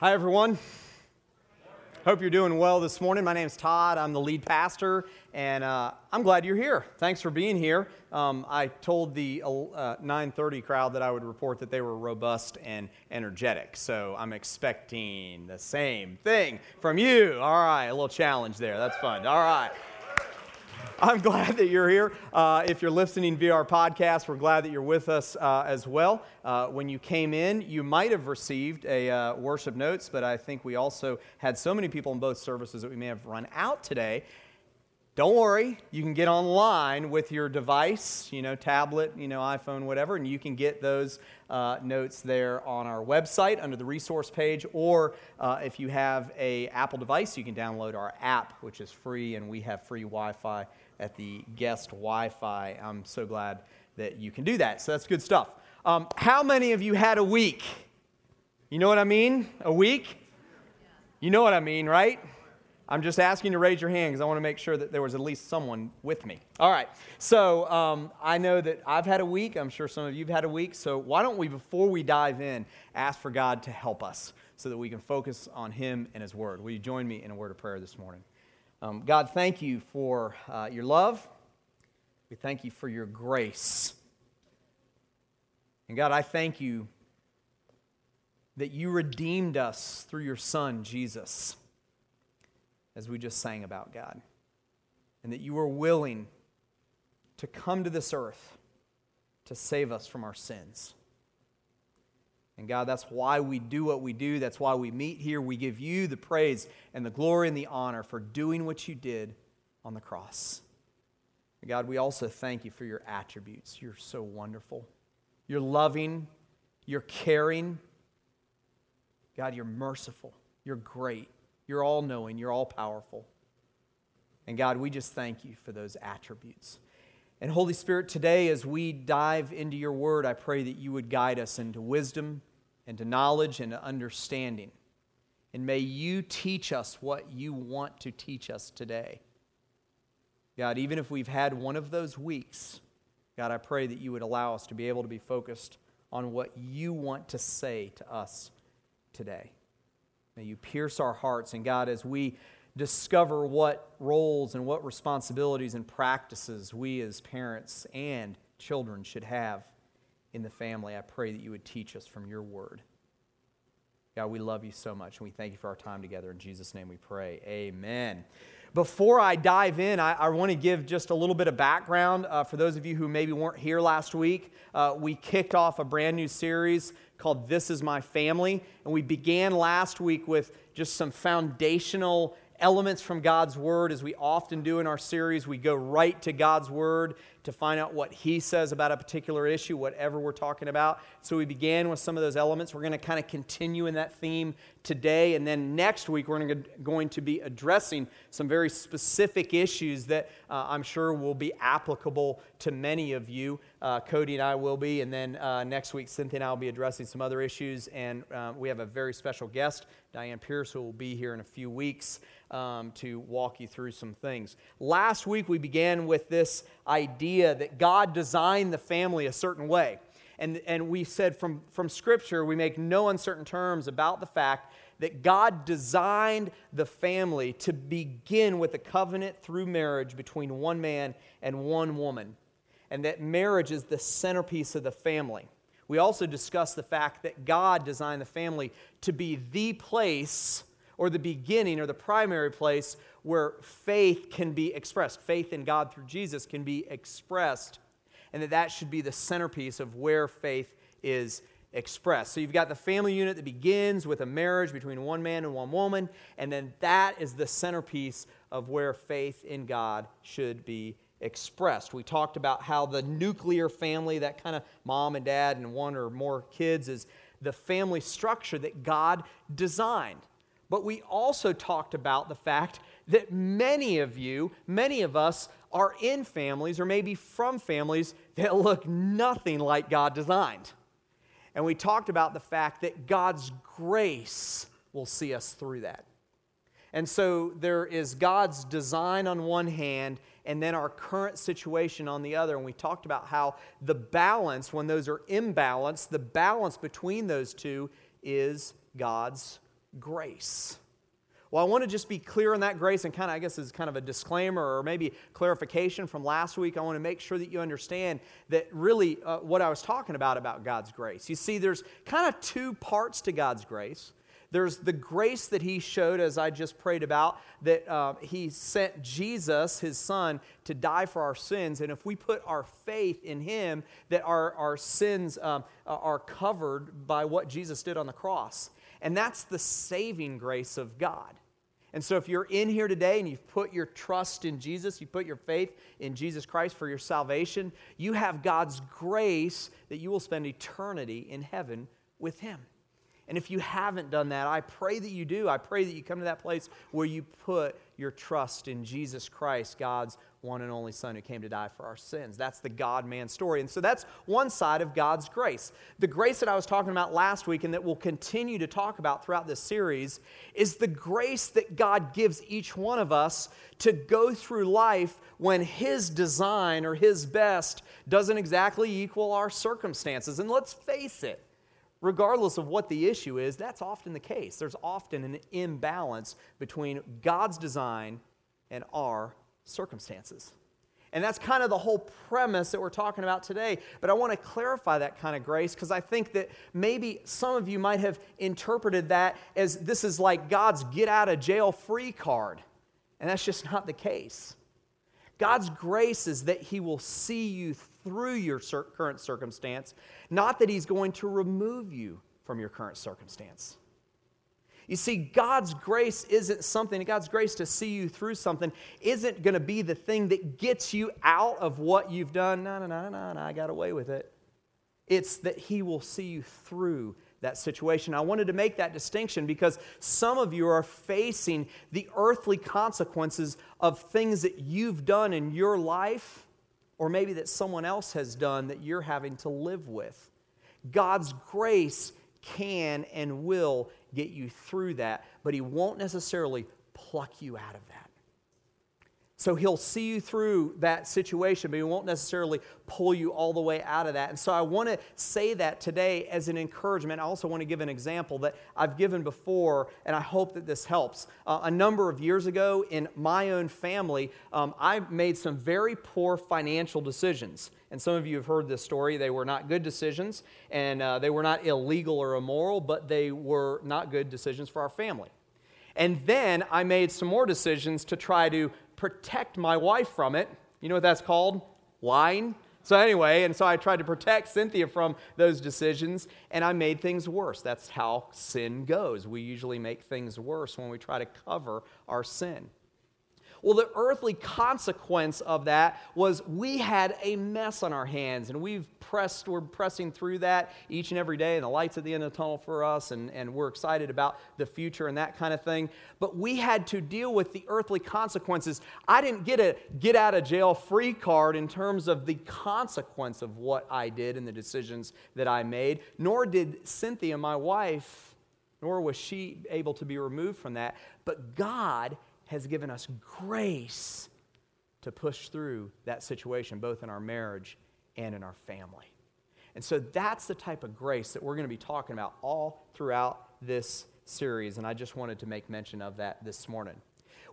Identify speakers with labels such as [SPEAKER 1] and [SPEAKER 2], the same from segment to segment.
[SPEAKER 1] Hi, everyone. Hope you're doing well this morning. My name is Todd. I'm the lead pastor, and uh, I'm glad you're here. Thanks for being here. Um, I told the uh, 9:30 crowd that I would report that they were robust and energetic, so I'm expecting the same thing from you. All right, a little challenge there. That's fun. All right. I'm glad that you're here. Uh, if you're listening via our podcast, we're glad that you're with us uh, as well. Uh, when you came in, you might have received a uh, worship notes, but I think we also had so many people in both services that we may have run out today. Don't worry, you can get online with your device, you know, tablet, you know, iPhone, whatever, and you can get those uh, notes there on our website under the resource page. Or uh, if you have a Apple device, you can download our app, which is free, and we have free Wi-Fi at the guest Wi Fi. I'm so glad that you can do that. So that's good stuff. Um, how many of you had a week? You know what I mean? A week? You know what I mean, right? I'm just asking you to raise your hand because I want to make sure that there was at least someone with me. All right. So um, I know that I've had a week. I'm sure some of you have had a week. So why don't we, before we dive in, ask for God to help us so that we can focus on Him and His Word? Will you join me in a word of prayer this morning? Um, God, thank you for uh, your love. We thank you for your grace. And God, I thank you that you redeemed us through your Son, Jesus, as we just sang about, God. And that you were willing to come to this earth to save us from our sins. And God, that's why we do what we do. That's why we meet here. We give you the praise and the glory and the honor for doing what you did on the cross. And God, we also thank you for your attributes. You're so wonderful. You're loving, you're caring. God, you're merciful, you're great, you're all knowing, you're all powerful. And God, we just thank you for those attributes. And Holy Spirit, today as we dive into your word, I pray that you would guide us into wisdom and to knowledge and to understanding. And may you teach us what you want to teach us today. God, even if we've had one of those weeks, God, I pray that you would allow us to be able to be focused on what you want to say to us today. May you pierce our hearts. And God, as we discover what roles and what responsibilities and practices we as parents and children should have in the family, I pray that you would teach us from your word. God, we love you so much, and we thank you for our time together. In Jesus' name we pray. Amen. Before I dive in, I, I want to give just a little bit of background uh, for those of you who maybe weren't here last week. Uh, we kicked off a brand new series called This Is My Family, and we began last week with just some foundational elements from God's Word, as we often do in our series. We go right to God's Word to find out what He says about a particular issue, whatever we're talking about. So we began with some of those elements. We're going to kind of continue in that theme today. And then next week, we're going to be addressing some very specific issues that uh, I'm sure will be applicable to many of you. Uh, Cody and I will be. And then uh, next week, Cynthia and I will be addressing some other issues. And uh, we have a very special guest, Diane Pierce, who will be here in a few weeks um, to walk you through some things. Last week, we began with this idea that God designed the family a certain way. And, and we said from, from Scripture, we make no uncertain terms about the fact that God designed the family to begin with a covenant through marriage between one man and one woman, and that marriage is the centerpiece of the family. We also discussed the fact that God designed the family to be the place or the beginning or the primary place where faith can be expressed. Faith in God through Jesus can be expressed, and that that should be the centerpiece of where faith is expressed. So you've got the family unit that begins with a marriage between one man and one woman, and then that is the centerpiece of where faith in God should be expressed. We talked about how the nuclear family, that kind of mom and dad and one or more kids, is the family structure that God designed. But we also talked about the fact that many of you, many of us, are in families or maybe from families that look nothing like God designed. And we talked about the fact that God's grace will see us through that. And so there is God's design on one hand and then our current situation on the other. And we talked about how the balance, when those are imbalanced, the balance between those two is God's grace. Well, I want to just be clear on that grace and kind of, I guess, as kind of a disclaimer or maybe clarification from last week. I want to make sure that you understand that really uh, what I was talking about about God's grace. You see, there's kind of two parts to God's grace. There's the grace that He showed, as I just prayed about, that uh, He sent Jesus, His Son, to die for our sins. And if we put our faith in Him, that our, our sins um, are covered by what Jesus did on the cross. And that's the saving grace of God. And so, if you're in here today and you've put your trust in Jesus, you put your faith in Jesus Christ for your salvation, you have God's grace that you will spend eternity in heaven with Him. And if you haven't done that, I pray that you do. I pray that you come to that place where you put your trust in Jesus Christ, God's one and only Son who came to die for our sins. That's the God man story. And so that's one side of God's grace. The grace that I was talking about last week and that we'll continue to talk about throughout this series is the grace that God gives each one of us to go through life when His design or His best doesn't exactly equal our circumstances. And let's face it, regardless of what the issue is, that's often the case. There's often an imbalance between God's design and our circumstances. And that's kind of the whole premise that we're talking about today. But I want to clarify that kind of grace because I think that maybe some of you might have interpreted that as this is like God's get out of jail free card. And that's just not the case. God's grace is that He will see you through your current circumstance, not that He's going to remove you from your current circumstance. You see, God's grace isn't something, God's grace to see you through something isn't going to be the thing that gets you out of what you've done. No, no, no, no, no, I got away with it. It's that He will see you through that situation. I wanted to make that distinction because some of you are facing the earthly consequences of things that you've done in your life, or maybe that someone else has done that you're having to live with. God's grace can and will get you through that, but He won't necessarily pluck you out of that. So he'll see you through that situation, but he won't necessarily pull you all the way out of that. And so I want to say that today as an encouragement. I also want to give an example that I've given before, and I hope that this helps. Uh, a number of years ago in my own family, um, I made some very poor financial decisions. And some of you have heard this story. They were not good decisions, and uh, they were not illegal or immoral, but they were not good decisions for our family. And then I made some more decisions to try to protect my wife from it. You know what that's called? Lying. So, anyway, and so I tried to protect Cynthia from those decisions, and I made things worse. That's how sin goes. We usually make things worse when we try to cover our sin. Well, the earthly consequence of that was we had a mess on our hands, and we've pressed, we're pressing through that each and every day, and the light's at the end of the tunnel for us, and, and we're excited about the future and that kind of thing. But we had to deal with the earthly consequences. I didn't get a get out of jail free card in terms of the consequence of what I did and the decisions that I made, nor did Cynthia, my wife, nor was she able to be removed from that. But God has given us grace to push through that situation, both in our marriage and in our family. And so that's the type of grace that we're going to be talking about all throughout this series. And I just wanted to make mention of that this morning.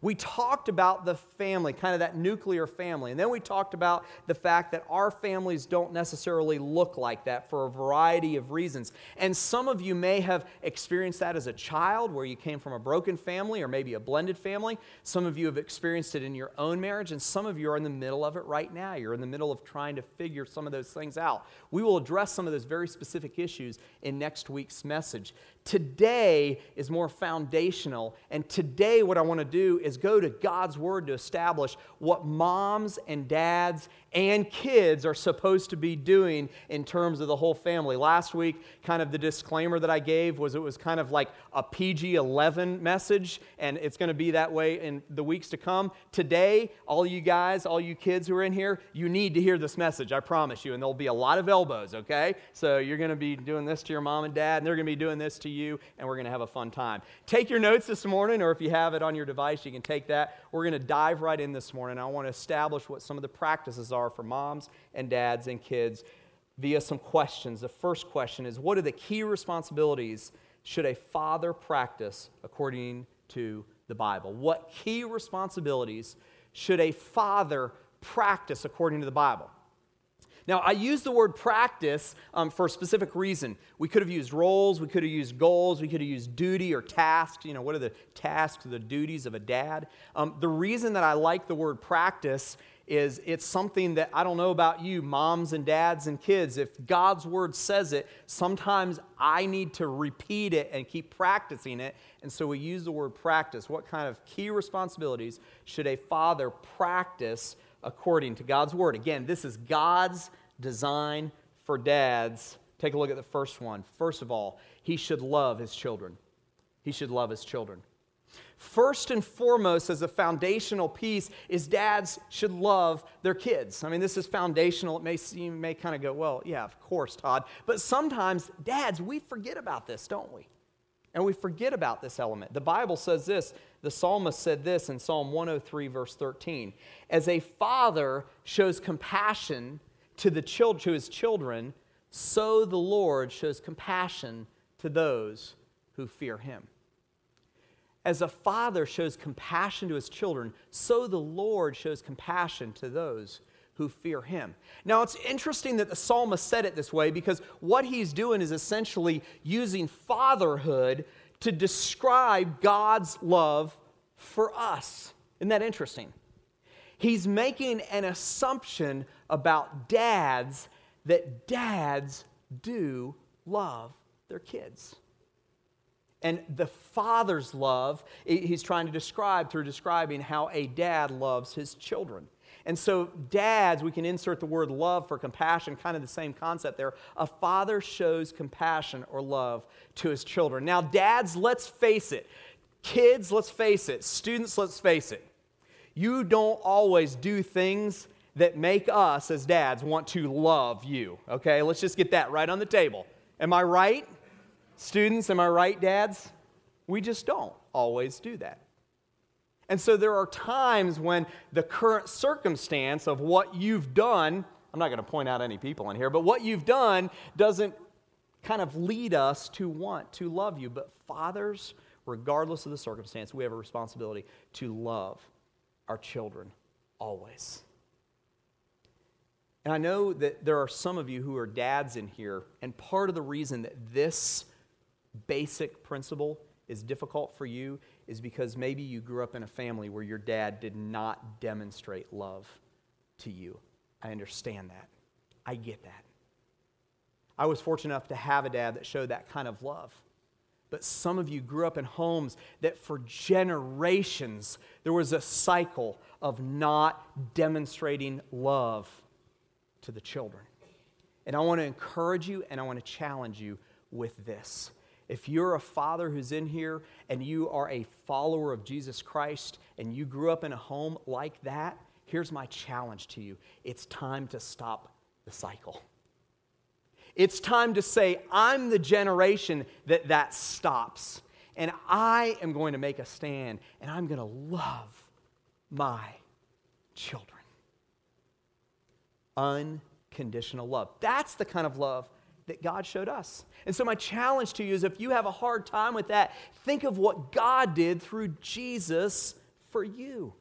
[SPEAKER 1] We talked about the family, kind of that nuclear family. And then we talked about the fact that our families don't necessarily look like that for a variety of reasons. And some of you may have experienced that as a child, where you came from a broken family or maybe a blended family. Some of you have experienced it in your own marriage, and some of you are in the middle of it right now. You're in the middle of trying to figure some of those things out. We will address some of those very specific issues in next week's message. Today is more foundational, and today, what I want to do is go to God's Word to establish what moms and dads and kids are supposed to be doing in terms of the whole family. Last week, kind of the disclaimer that I gave was it was kind of like a PG 11 message, and it's going to be that way in the weeks to come. Today, all you guys, all you kids who are in here, you need to hear this message, I promise you, and there'll be a lot of elbows, okay? So you're going to be doing this to your mom and dad, and they're going to be doing this to you, and we're going to have a fun time. Take your notes this morning, or if you have it on your device, you can take that. We're going to dive right in this morning. I want to establish what some of the practices are for moms and dads and kids via some questions. The first question is What are the key responsibilities should a father practice according to the Bible? What key responsibilities should a father practice according to the Bible? Now, I use the word practice um, for a specific reason. We could have used roles, we could have used goals, we could have used duty or task. You know, what are the tasks, the duties of a dad? Um, the reason that I like the word practice is it's something that I don't know about you, moms and dads and kids. If God's word says it, sometimes I need to repeat it and keep practicing it. And so we use the word practice. What kind of key responsibilities should a father practice according to God's word? Again, this is God's design for dads. Take a look at the first one. First of all, he should love his children. He should love his children. First and foremost, as a foundational piece, is dads should love their kids. I mean, this is foundational. It may seem, may kind of go, well, yeah, of course, Todd. But sometimes, dads, we forget about this, don't we? And we forget about this element. The Bible says this the psalmist said this in Psalm 103, verse 13. As a father shows compassion to, the children, to his children, so the Lord shows compassion to those who fear him. As a father shows compassion to his children, so the Lord shows compassion to those who fear him. Now, it's interesting that the psalmist said it this way because what he's doing is essentially using fatherhood to describe God's love for us. Isn't that interesting? He's making an assumption about dads that dads do love their kids. And the father's love, he's trying to describe through describing how a dad loves his children. And so, dads, we can insert the word love for compassion, kind of the same concept there. A father shows compassion or love to his children. Now, dads, let's face it. Kids, let's face it. Students, let's face it. You don't always do things that make us as dads want to love you. Okay, let's just get that right on the table. Am I right? Students, am I right, dads? We just don't always do that. And so there are times when the current circumstance of what you've done, I'm not going to point out any people in here, but what you've done doesn't kind of lead us to want to love you. But fathers, regardless of the circumstance, we have a responsibility to love our children always. And I know that there are some of you who are dads in here, and part of the reason that this basic principle is difficult for you is because maybe you grew up in a family where your dad did not demonstrate love to you. I understand that. I get that. I was fortunate enough to have a dad that showed that kind of love. But some of you grew up in homes that for generations there was a cycle of not demonstrating love to the children. And I want to encourage you and I want to challenge you with this. If you're a father who's in here and you are a follower of Jesus Christ and you grew up in a home like that, here's my challenge to you it's time to stop the cycle. It's time to say, I'm the generation that that stops. And I am going to make a stand and I'm going to love my children. Unconditional love. That's the kind of love that God showed us. And so, my challenge to you is if you have a hard time with that, think of what God did through Jesus for you.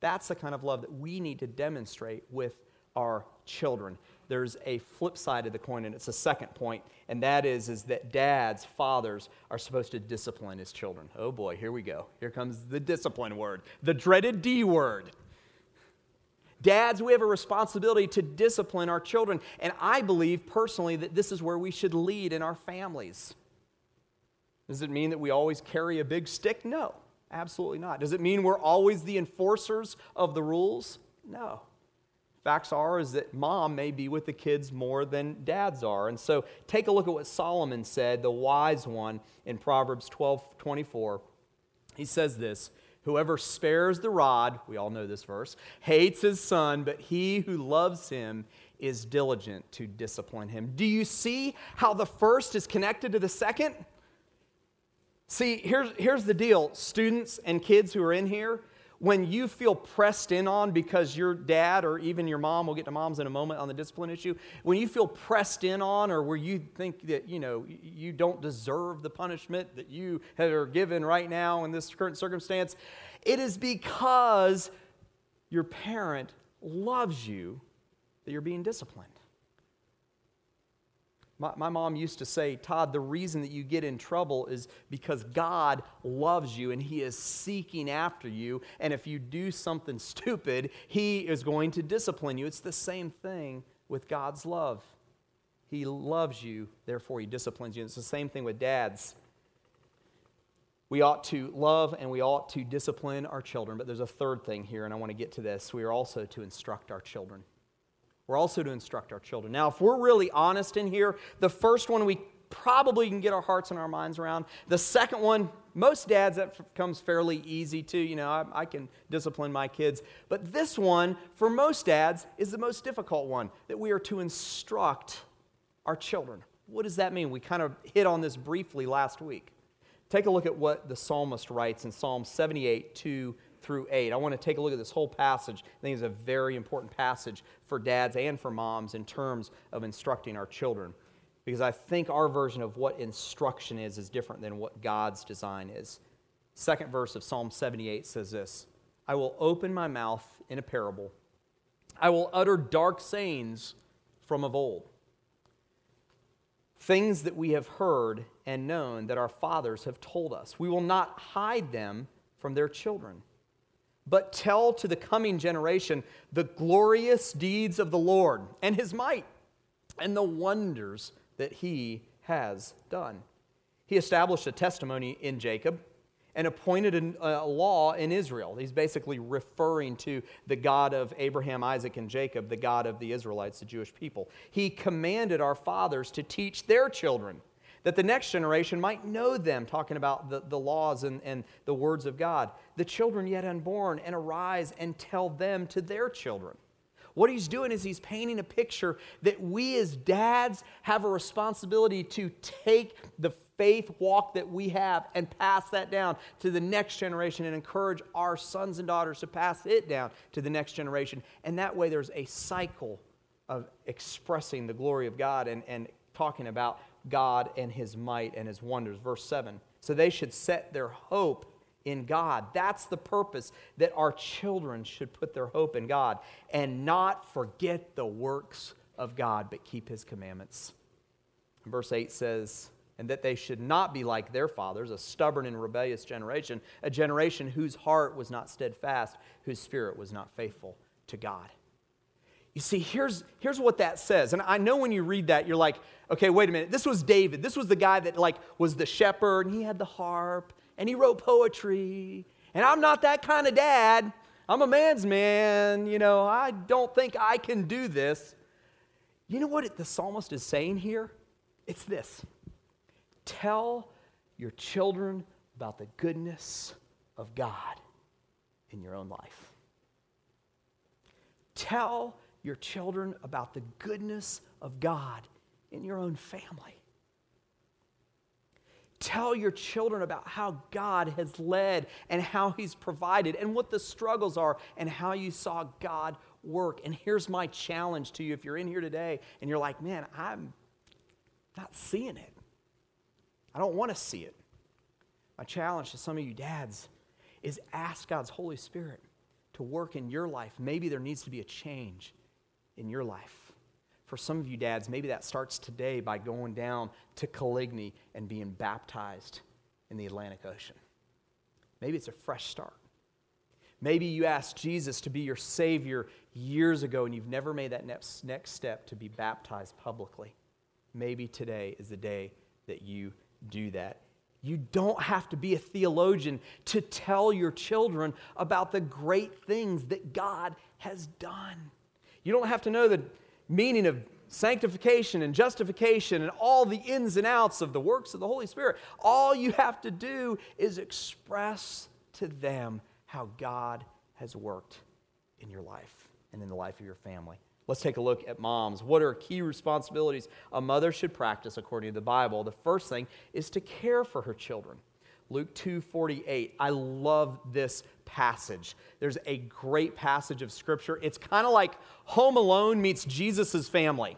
[SPEAKER 1] That's the kind of love that we need to demonstrate with our children. There's a flip side of the coin, and it's a second point, and that is, is that dads, fathers, are supposed to discipline his children. Oh boy, here we go. Here comes the discipline word, the dreaded D word. Dads, we have a responsibility to discipline our children. And I believe personally that this is where we should lead in our families. Does it mean that we always carry a big stick? No, absolutely not. Does it mean we're always the enforcers of the rules? No. Facts are is that mom may be with the kids more than dads are. And so take a look at what Solomon said, the wise one, in Proverbs 12 24. He says this Whoever spares the rod, we all know this verse, hates his son, but he who loves him is diligent to discipline him. Do you see how the first is connected to the second? See, here's, here's the deal students and kids who are in here, when you feel pressed in on because your dad or even your mom, we'll get to moms in a moment on the discipline issue, when you feel pressed in on or where you think that, you know, you don't deserve the punishment that you are given right now in this current circumstance, it is because your parent loves you that you're being disciplined. My, my mom used to say, Todd, the reason that you get in trouble is because God loves you and He is seeking after you. And if you do something stupid, He is going to discipline you. It's the same thing with God's love. He loves you, therefore, He disciplines you. It's the same thing with dads. We ought to love and we ought to discipline our children, but there's a third thing here, and I want to get to this. We are also to instruct our children. We're also to instruct our children. Now, if we're really honest in here, the first one we probably can get our hearts and our minds around. The second one, most dads, that comes fairly easy too. You know, I, I, can discipline my kids. But this one, for most dads, is the most difficult one that we are to instruct our children. What does that mean? We kind of hit on this briefly last week. Take a look at what the psalmist writes in Psalm 78 2 through 8. I want to take a look at this whole passage. I think it's a very important passage for dads and for moms in terms of instructing our children. Because I think our version of what instruction is is different than what God's design is. Second verse of Psalm 78 says this I will open my mouth in a parable, I will utter dark sayings from of old. Things that we have heard and known that our fathers have told us. We will not hide them from their children but tell to the coming generation the glorious deeds of the Lord and his might and the wonders that he has done. He established a testimony in Jacob and appointed a, law in Israel. He's basically referring to the God of Abraham, Isaac, and Jacob, the God of the Israelites, the Jewish people. He commanded our fathers to teach their children that the next generation might know them, talking about the, the laws and, and the words of God. The children yet unborn, and arise and tell them to their children. What he's doing is he's painting a picture that we as dads have a responsibility to take the faith walk that we have and pass that down to the next generation and encourage our sons and daughters to pass it down to the next generation. And that way there's a cycle of expressing the glory of God and, and talking about God and his might and his wonders. Verse 7. So they should set their hope in God. That's the purpose that our children should put their hope in God and not forget the works of God, but keep his commandments. Verse 8 says, and that they should not be like their fathers, a stubborn and rebellious generation, a generation whose heart was not steadfast, whose spirit was not faithful to God. You see, here's, here's what that says. And I know when you read that, you're like, okay, wait a minute. This was David. This was the guy that like was the shepherd, and he had the harp, and he wrote poetry. And I'm not that kind of dad. I'm a man's man. You know, I don't think I can do this. You know what the psalmist is saying here? It's this Tell your children about the goodness of God in your own life. Tell your children about the goodness of God in your own family. Tell your children about how God has led and how He's provided and what the struggles are and how you saw God work. And here's my challenge to you if you're in here today and you're like, man, I'm not seeing it. I don't want to see it. My challenge to some of you dads is ask God's Holy Spirit to work in your life. Maybe there needs to be a change in your life. For some of you dads, maybe that starts today by going down to Coligny and being baptized in the Atlantic Ocean. Maybe it's a fresh start. Maybe you asked Jesus to be your Savior years ago and you've never made that next, next step to be baptized publicly. Maybe today is the day that you do that. You don't have to be a theologian to tell your children about the great things that God has done. You don't have to know the meaning of sanctification and justification and all the ins and outs of the works of the Holy Spirit. All you have to do is express to them how God has worked in your life and in the life of your family. Let's take a look at moms. What are key responsibilities a mother should practice according to the Bible? The first thing is to care for her children. Luke 2:48. I love this passage. There's a great passage of scripture. It's kind of like Home Alone meets Jesus' family.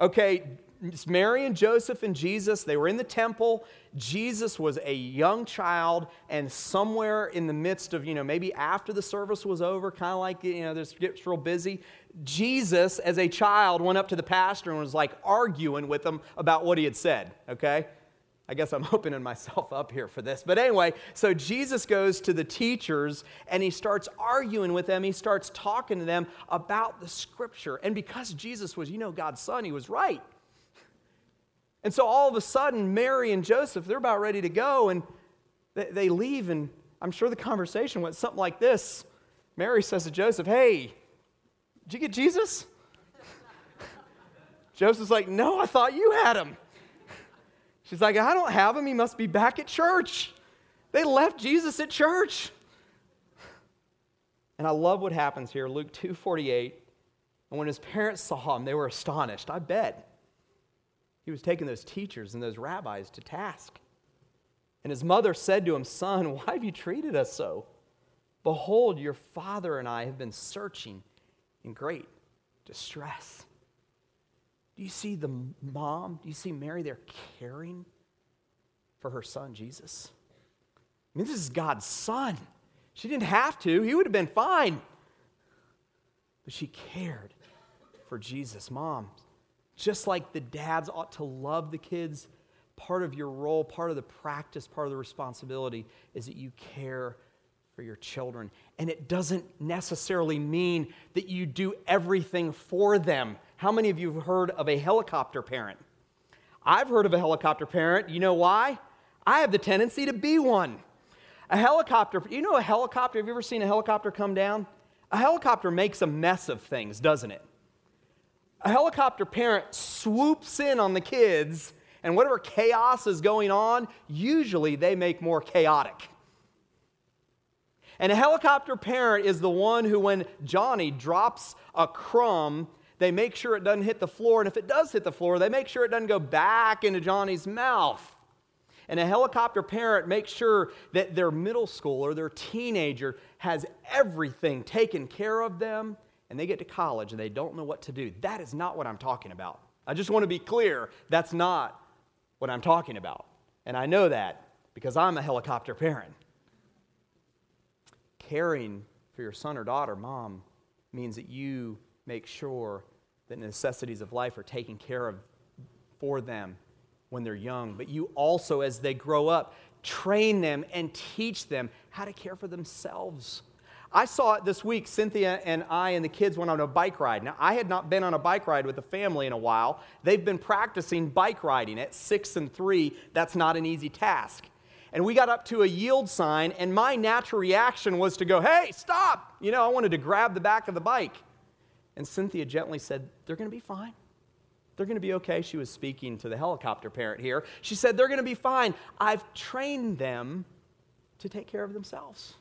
[SPEAKER 1] Okay, it's Mary and Joseph and Jesus. They were in the temple. Jesus was a young child, and somewhere in the midst of, you know, maybe after the service was over, kind of like, you know, this gets real busy. Jesus, as a child, went up to the pastor and was like arguing with him about what he had said, okay? I guess I'm opening myself up here for this. But anyway, so Jesus goes to the teachers and he starts arguing with them. He starts talking to them about the scripture. And because Jesus was, you know, God's son, he was right. And so all of a sudden, Mary and Joseph, they're about ready to go and they leave. And I'm sure the conversation went something like this Mary says to Joseph, Hey, did you get Jesus? Joseph's like, No, I thought you had him. She's like, I don't have him. He must be back at church. They left Jesus at church. And I love what happens here, Luke 2:48. And when his parents saw him, they were astonished. I bet. He was taking those teachers and those rabbis to task. And his mother said to him, Son, why have you treated us so? Behold, your father and I have been searching in great distress. Do you see the mom? Do you see Mary there caring for her son, Jesus? I mean, this is God's son. She didn't have to, he would have been fine. But she cared for Jesus. Mom, just like the dads ought to love the kids, part of your role, part of the practice, part of the responsibility is that you care for your children. And it doesn't necessarily mean that you do everything for them. How many of you have heard of a helicopter parent? I've heard of a helicopter parent. You know why? I have the tendency to be one. A helicopter, you know a helicopter, have you ever seen a helicopter come down? A helicopter makes a mess of things, doesn't it? A helicopter parent swoops in on the kids, and whatever chaos is going on, usually they make more chaotic. And a helicopter parent is the one who, when Johnny drops a crumb, they make sure it doesn't hit the floor. And if it does hit the floor, they make sure it doesn't go back into Johnny's mouth. And a helicopter parent makes sure that their middle schooler, their teenager, has everything taken care of them, and they get to college and they don't know what to do. That is not what I'm talking about. I just want to be clear that's not what I'm talking about. And I know that because I'm a helicopter parent caring for your son or daughter, mom, means that you make sure that necessities of life are taken care of for them when they're young. But you also, as they grow up, train them and teach them how to care for themselves. I saw it this week. Cynthia and I and the kids went on a bike ride. Now, I had not been on a bike ride with the family in a while. They've been practicing bike riding at six and three. That's not an easy task and we got up to a yield sign, and my natural reaction was to go, Hey, stop! You know, I wanted to grab the back of the bike. And Cynthia gently said, They're going to be fine. They're going to be okay. She was speaking to the helicopter parent here. She said, They're going to be fine. I've trained them to take care of themselves.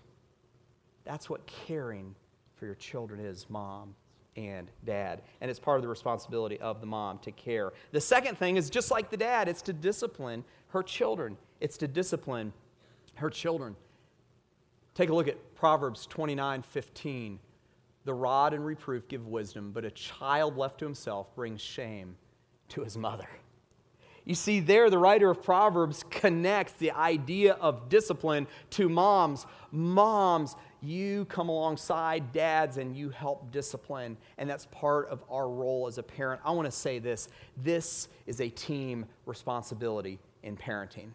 [SPEAKER 1] That's what caring for your children is, mom and dad. And it's part of the responsibility of the mom to care. The second thing is just like the dad, it's to discipline her children it's to discipline her children. Take a look at Proverbs 29 15. The rod and reproof give wisdom, but a child left to himself brings shame to his mother. You see, there, the writer of Proverbs connects the idea of discipline to moms. Moms, you come alongside dads and you help discipline, and that's part of our role as a parent. I want to say this this is a team responsibility in parenting.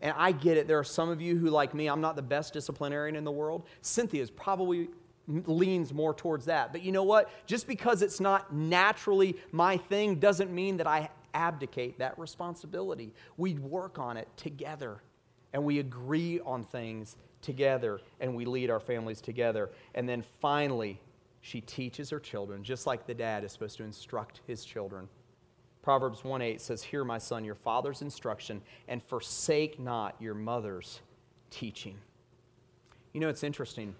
[SPEAKER 1] And I get it. There are some of you who, like me, I'm not the best disciplinarian in the world. Cynthia is probably leans more towards that. But you know what? Just because it's not naturally my thing doesn't mean that I abdicate that responsibility. We work on it together and we agree on things together and we lead our families together. And then finally, she teaches her children, just like the dad is supposed to instruct his children. Proverbs 1 8 says, Hear, my son, your father's instruction, and forsake not your mother's teaching. You know, it's interesting.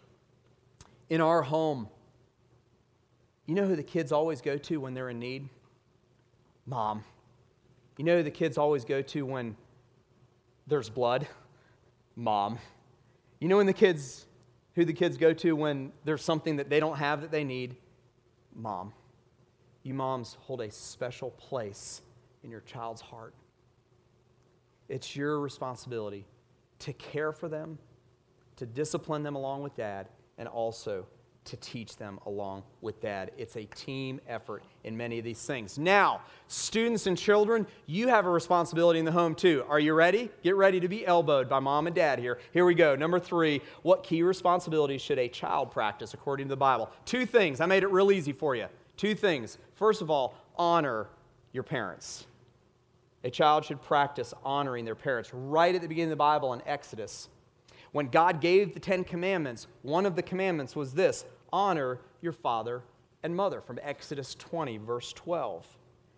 [SPEAKER 1] In our home, you know who the kids always go to when they're in need? Mom. You know who the kids always go to when there's blood? Mom. You know when the kids, who the kids go to when there's something that they don't have that they need? Mom. You moms hold a special place in your child's heart. It's your responsibility to care for them, to discipline them along with dad, and also to teach them along with dad. It's a team effort in many of these things. Now, students and children, you have a responsibility in the home too. Are you ready? Get ready to be elbowed by mom and dad here. Here we go. Number three, what key responsibilities should a child practice according to the Bible? Two things. I made it real easy for you. Two things. First of all, honor your parents. A child should practice honoring their parents. Right at the beginning of the Bible in Exodus, when God gave the Ten Commandments, one of the commandments was this honor your father and mother, from Exodus 20, verse 12,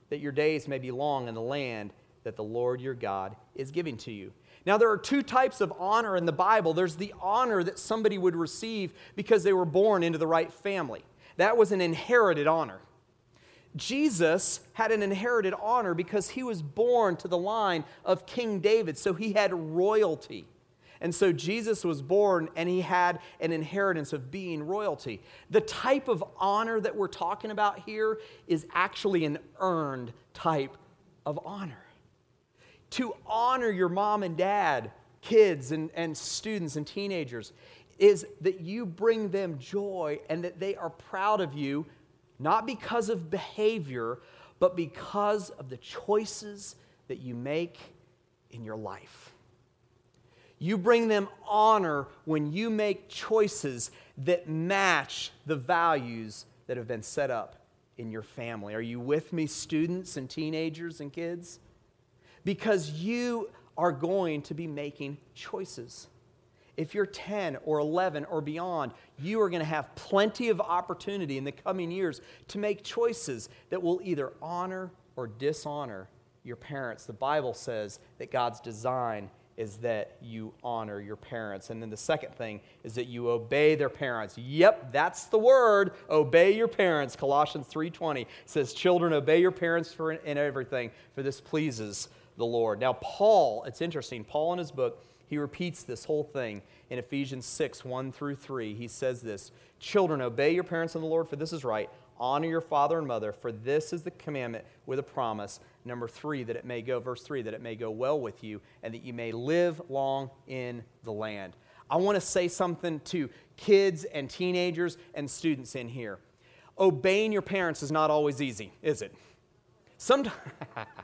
[SPEAKER 1] that your days may be long in the land that the Lord your God is giving to you. Now, there are two types of honor in the Bible. There's the honor that somebody would receive because they were born into the right family, that was an inherited honor. Jesus had an inherited honor because he was born to the line of King David, so he had royalty. And so Jesus was born and he had an inheritance of being royalty. The type of honor that we're talking about here is actually an earned type of honor. To honor your mom and dad, kids and, and students and teenagers, is that you bring them joy and that they are proud of you, not because of behavior, but because of the choices that you make in your life. You bring them honor when you make choices that match the values that have been set up in your family. Are you with me, students and teenagers and kids? Because you are going to be making choices. If you're 10 or 11 or beyond, you are going to have plenty of opportunity in the coming years to make choices that will either honor or dishonor your parents. The Bible says that God's design is that you honor your parents. And then the second thing is that you obey their parents. Yep, that's the word. Obey your parents. Colossians 3:20 says, "Children, obey your parents for in everything, for this pleases the Lord." Now, Paul, it's interesting. Paul in his book, he repeats this whole thing in Ephesians 6, 1 through 3. He says this Children, obey your parents in the Lord, for this is right. Honor your father and mother, for this is the commandment with a promise. Number three, that it may go, verse three, that it may go well with you and that you may live long in the land. I want to say something to kids and teenagers and students in here. Obeying your parents is not always easy, is it? Sometimes,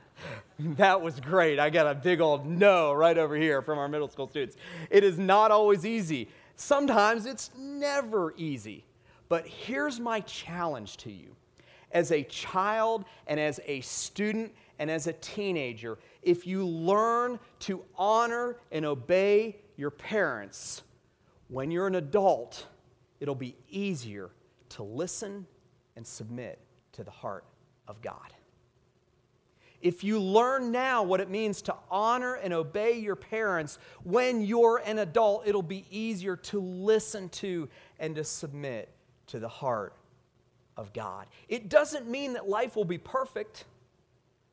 [SPEAKER 1] that was great. I got a big old no right over here from our middle school students. It is not always easy. Sometimes it's never easy. But here's my challenge to you as a child and as a student and as a teenager, if you learn to honor and obey your parents, when you're an adult, it'll be easier to listen and submit to the heart of God. If you learn now what it means to honor and obey your parents, when you're an adult, it'll be easier to listen to and to submit to the heart of God. It doesn't mean that life will be perfect,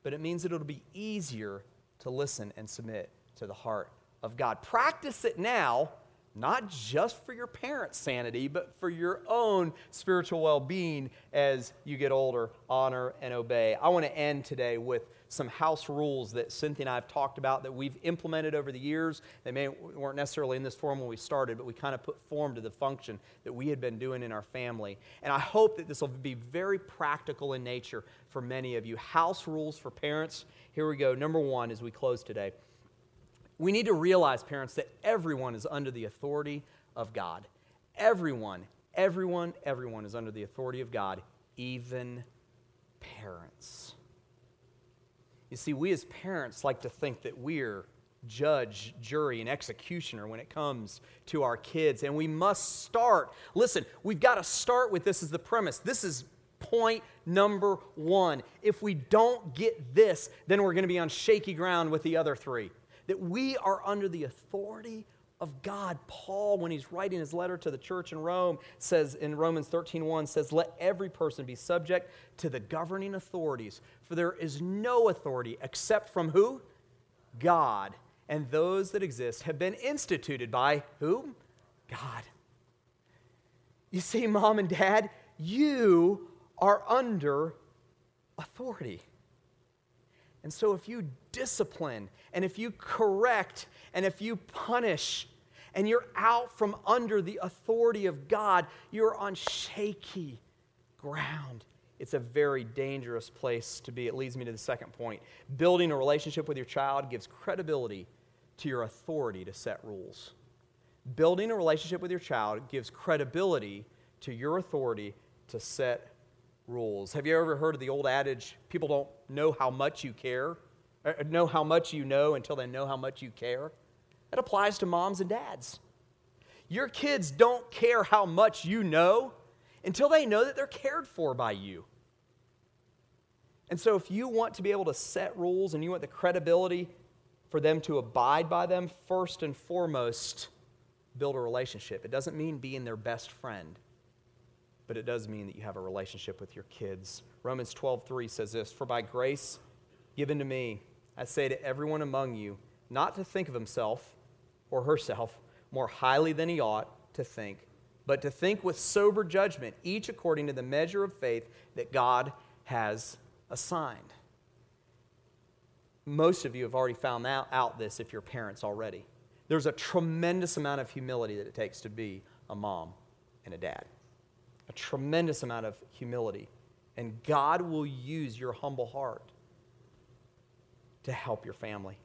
[SPEAKER 1] but it means that it'll be easier to listen and submit to the heart of God. Practice it now, not just for your parents' sanity, but for your own spiritual well being as you get older. Honor and obey. I want to end today with some house rules that Cynthia and I have talked about that we've implemented over the years. They may, weren't necessarily in this form when we started, but we kind of put form to the function that we had been doing in our family. And I hope that this will be very practical in nature for many of you. House rules for parents. Here we go. Number one as we close today. We need to realize, parents, that everyone is under the authority of God. Everyone, everyone, everyone is under the authority of God, even parents. You see, we as parents like to think that we're judge, jury, and executioner when it comes to our kids. And we must start. Listen, we've got to start with this as the premise. This is point number one. If we don't get this, then we're going to be on shaky ground with the other three. That we are under the authority of God. Paul, when he's writing his letter to the church in Rome, says in Romans 13:1 says, "Let every person be subject to the governing authorities, for there is no authority except from who? God. and those that exist have been instituted by whom? God. You see, mom and dad, you are under authority. And so, if you discipline, and if you correct, and if you punish, and you're out from under the authority of God, you're on shaky ground. It's a very dangerous place to be. It leads me to the second point. Building a relationship with your child gives credibility to your authority to set rules. Building a relationship with your child gives credibility to your authority to set rules. Have you ever heard of the old adage, people don't know how much you care, know how much you know until they know how much you care? That applies to moms and dads. Your kids don't care how much you know until they know that they're cared for by you. And so, if you want to be able to set rules and you want the credibility for them to abide by them, first and foremost, build a relationship. It doesn't mean being their best friend, but it does mean that you have a relationship with your kids. Romans 12:3 says this, "For by grace given to me, I say to everyone among you, not to think of himself or herself more highly than he ought to think, but to think with sober judgment, each according to the measure of faith that God has assigned. Most of you have already found out, out this if you're parents already. There's a tremendous amount of humility that it takes to be a mom and a dad. A tremendous amount of humility. And God will use your humble heart to help your family.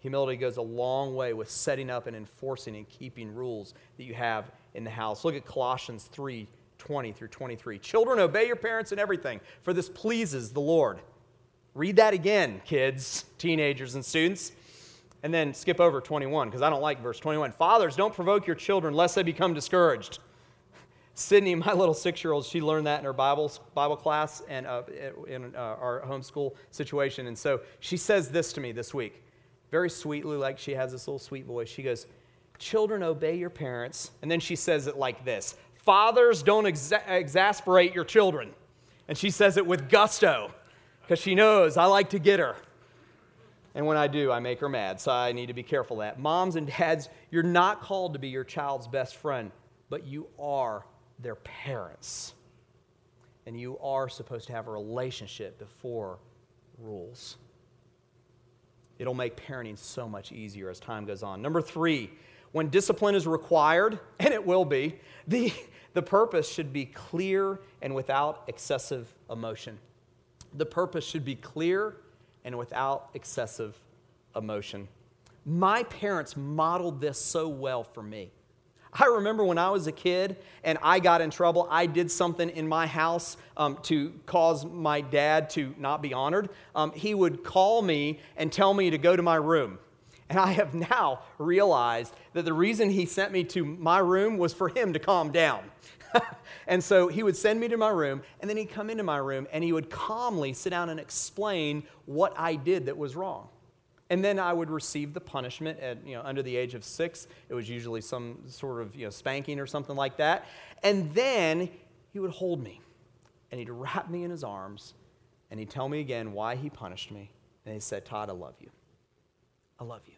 [SPEAKER 1] Humility goes a long way with setting up and enforcing and keeping rules that you have in the house. Look at Colossians 3 20 through 23. Children, obey your parents in everything, for this pleases the Lord. Read that again, kids, teenagers, and students. And then skip over 21, because I don't like verse 21. Fathers, don't provoke your children lest they become discouraged. Sydney, my little six year old, she learned that in her Bible, Bible class and uh, in uh, our homeschool situation. And so she says this to me this week, very sweetly, like she has this little sweet voice. She goes, Children, obey your parents. And then she says it like this Fathers, don't exa- exasperate your children. And she says it with gusto because she knows I like to get her. And when I do, I make her mad. So I need to be careful of that. Moms and dads, you're not called to be your child's best friend, but you are their parents. And you are supposed to have a relationship before rules. It'll make parenting so much easier as time goes on. Number three, when discipline is required, and it will be, the, the purpose should be clear and without excessive emotion. The purpose should be clear and without excessive emotion. My parents modeled this so well for me. I remember when I was a kid and I got in trouble, I did something in my house um, to cause my dad to not be honored. Um, he would call me and tell me to go to my room. And I have now realized that the reason he sent me to my room was for him to calm down. and so he would send me to my room, and then he'd come into my room and he would calmly sit down and explain what I did that was wrong. And then I would receive the punishment at, you know, under the age of six. It was usually some sort of you know, spanking or something like that. And then he would hold me and he'd wrap me in his arms and he'd tell me again why he punished me. And he said, Todd, I love you. I love you.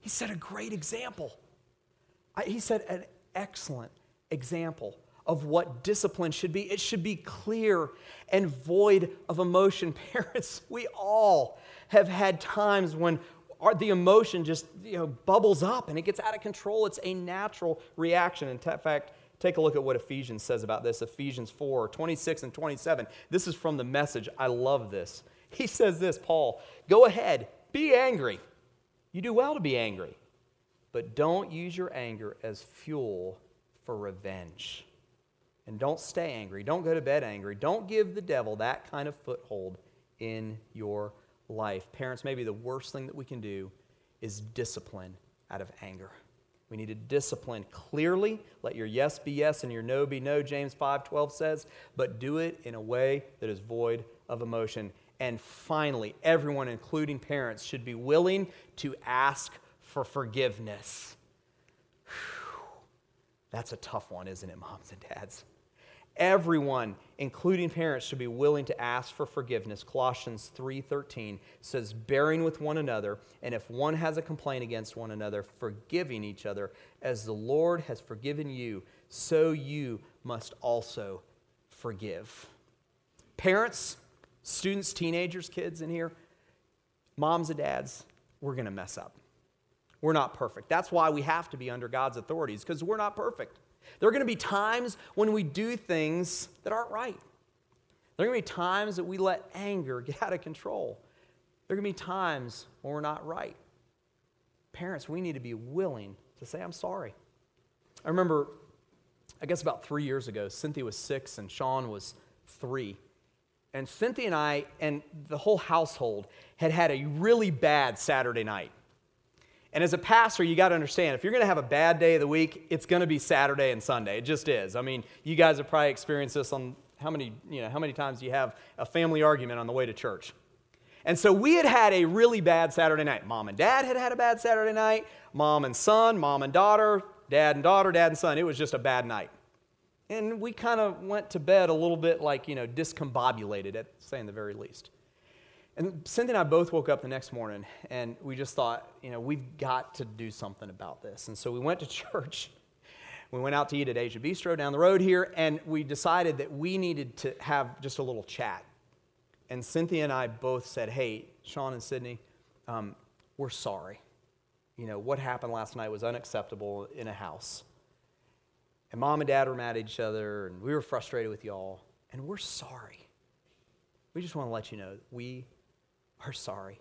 [SPEAKER 1] He set a great example. He set an excellent example of what discipline should be. It should be clear and void of emotion. Parents, we all have had times when our, the emotion just you know, bubbles up and it gets out of control. It's a natural reaction. In fact, take a look at what Ephesians says about this Ephesians 4 26 and 27. This is from the message. I love this. He says this, Paul, go ahead, be angry you do well to be angry, but don't use your anger as fuel for revenge. And don't stay angry. Don't go to bed angry. Don't give the devil that kind of foothold in your life. Parents, maybe the worst thing that we can do is discipline out of anger. We need to discipline clearly. Let your yes be yes and your no be no, James 5:12 says, but do it in a way that is void of emotion. And finally, everyone, including parents, should be willing to ask for forgiveness. Whew. That's a tough one, isn't it, moms and dads? Everyone, including parents, should be willing to ask for forgiveness. Colossians 3:13 says, "Bearing with one another, and if one has a complaint against one another, forgiving each other, as the Lord has forgiven you, so you must also forgive." Parents, students, teenagers, kids in here, moms and dads, we're going to mess up. We're not perfect. That's why we have to be under God's authorities, because we're not perfect. There are going to be times when we do things that aren't right. There are going to be times that we let anger get out of control. There are going to be times when we're not right. Parents, we need to be willing to say, I'm sorry. I remember, I guess about three years ago, Cynthia was six and Sean was three. And Cynthia and I and the whole household had had a really bad Saturday night. And as a pastor, you got to understand if you're going to have a bad day of the week, it's going to be Saturday and Sunday. It just is. I mean, you guys have probably experienced this on how many, you know, how many times you have a family argument on the way to church? And so we had had a really bad Saturday night. Mom and dad had had a bad Saturday night. Mom and son, mom and daughter, dad and daughter, dad and son. It was just a bad night. And we kind of went to bed a little bit like, you know, discombobulated, at saying the very least. And Cynthia and I both woke up the next morning and we just thought, you know, we've got to do something about this. And so we went to church. We went out to eat at Asia Bistro down the road here, and we decided that we needed to have just a little chat. And Cynthia and I both said, hey, Sean and Sydney, um, we're sorry. You know, what happened last night was unacceptable in a house. And mom and dad were mad at each other, and we were frustrated with y'all, and we're sorry. We just want to let you know we are sorry.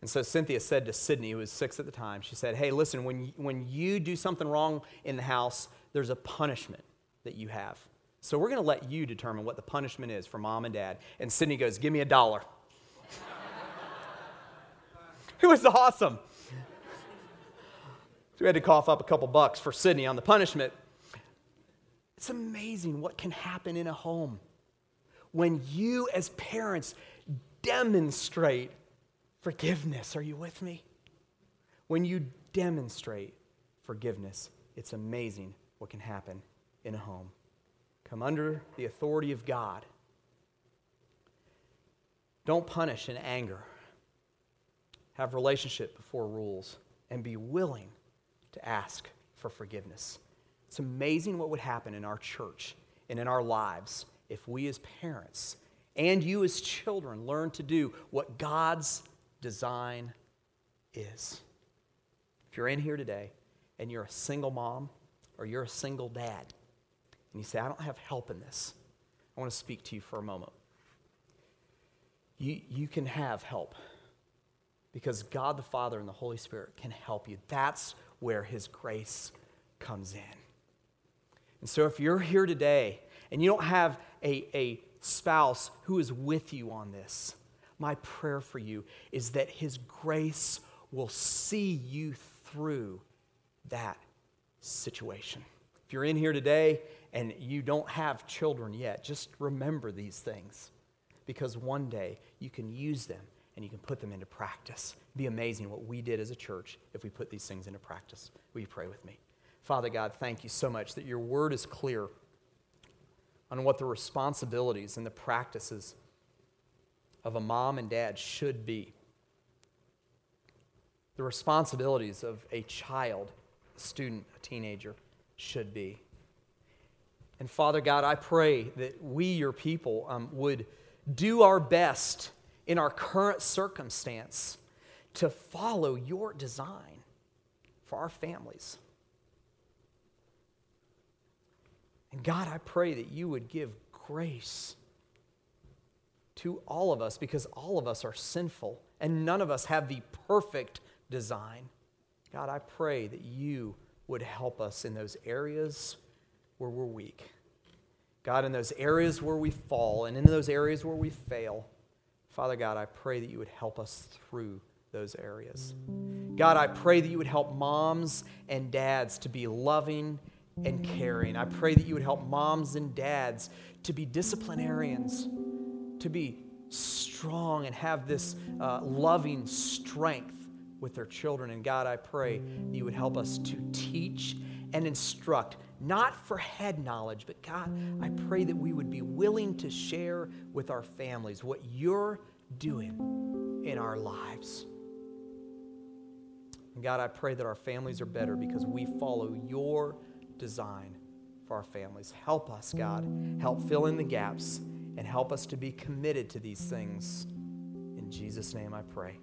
[SPEAKER 1] And so Cynthia said to Sydney, who was six at the time, she said, Hey, listen, when you, when you do something wrong in the house, there's a punishment that you have. So we're going to let you determine what the punishment is for mom and dad. And Sydney goes, Give me a dollar. it was awesome. So we had to cough up a couple bucks for Sydney on the punishment. It's amazing what can happen in a home when you, as parents, demonstrate forgiveness. Are you with me? When you demonstrate forgiveness, it's amazing what can happen in a home. Come under the authority of God. Don't punish in anger. Have relationship before rules and be willing to ask for forgiveness. It's amazing what would happen in our church and in our lives if we as parents and you as children learn to do what God's design is. If you're in here today and you're a single mom or you're a single dad, and you say, I don't have help in this, I want to speak to you for a moment. You, you can have help because God the Father and the Holy Spirit can help you. That's where His grace comes in. And so if you're here today and you don't have a, a spouse who is with you on this, my prayer for you is that His grace will see you through that situation. If you're in here today and you don't have children yet, just remember these things because one day you can use them and you can put them into practice. It'd be amazing what we did as a church if we put these things into practice. Will you pray with me? Father God, thank you so much that your word is clear on what the responsibilities and the practices of a mom and dad should be. The responsibilities of a child, a student, a teenager should be. And Father God, I pray that we, your people, um, would do our best in our current circumstance to follow your design for our families. And God, I pray that you would give grace to all of us because all of us are sinful and none of us have the perfect design. God, I pray that you would help us in those areas where we're weak. God, in those areas where we fall and in those areas where we fail, Father God, I pray that you would help us through those areas. God, I pray that you would help moms and dads to be loving and caring. I pray that you would help moms and dads to be disciplinarians, to be strong and have this uh, loving strength with their children. And God, I pray that you would help us to teach and instruct not for head knowledge, but God, I pray that we would be willing to share with our families what you're doing in our lives. And God, I pray that our families are better because we follow your design for our families. Help us, God. Help fill in the gaps and help us to be committed to these things. In Jesus' name I pray.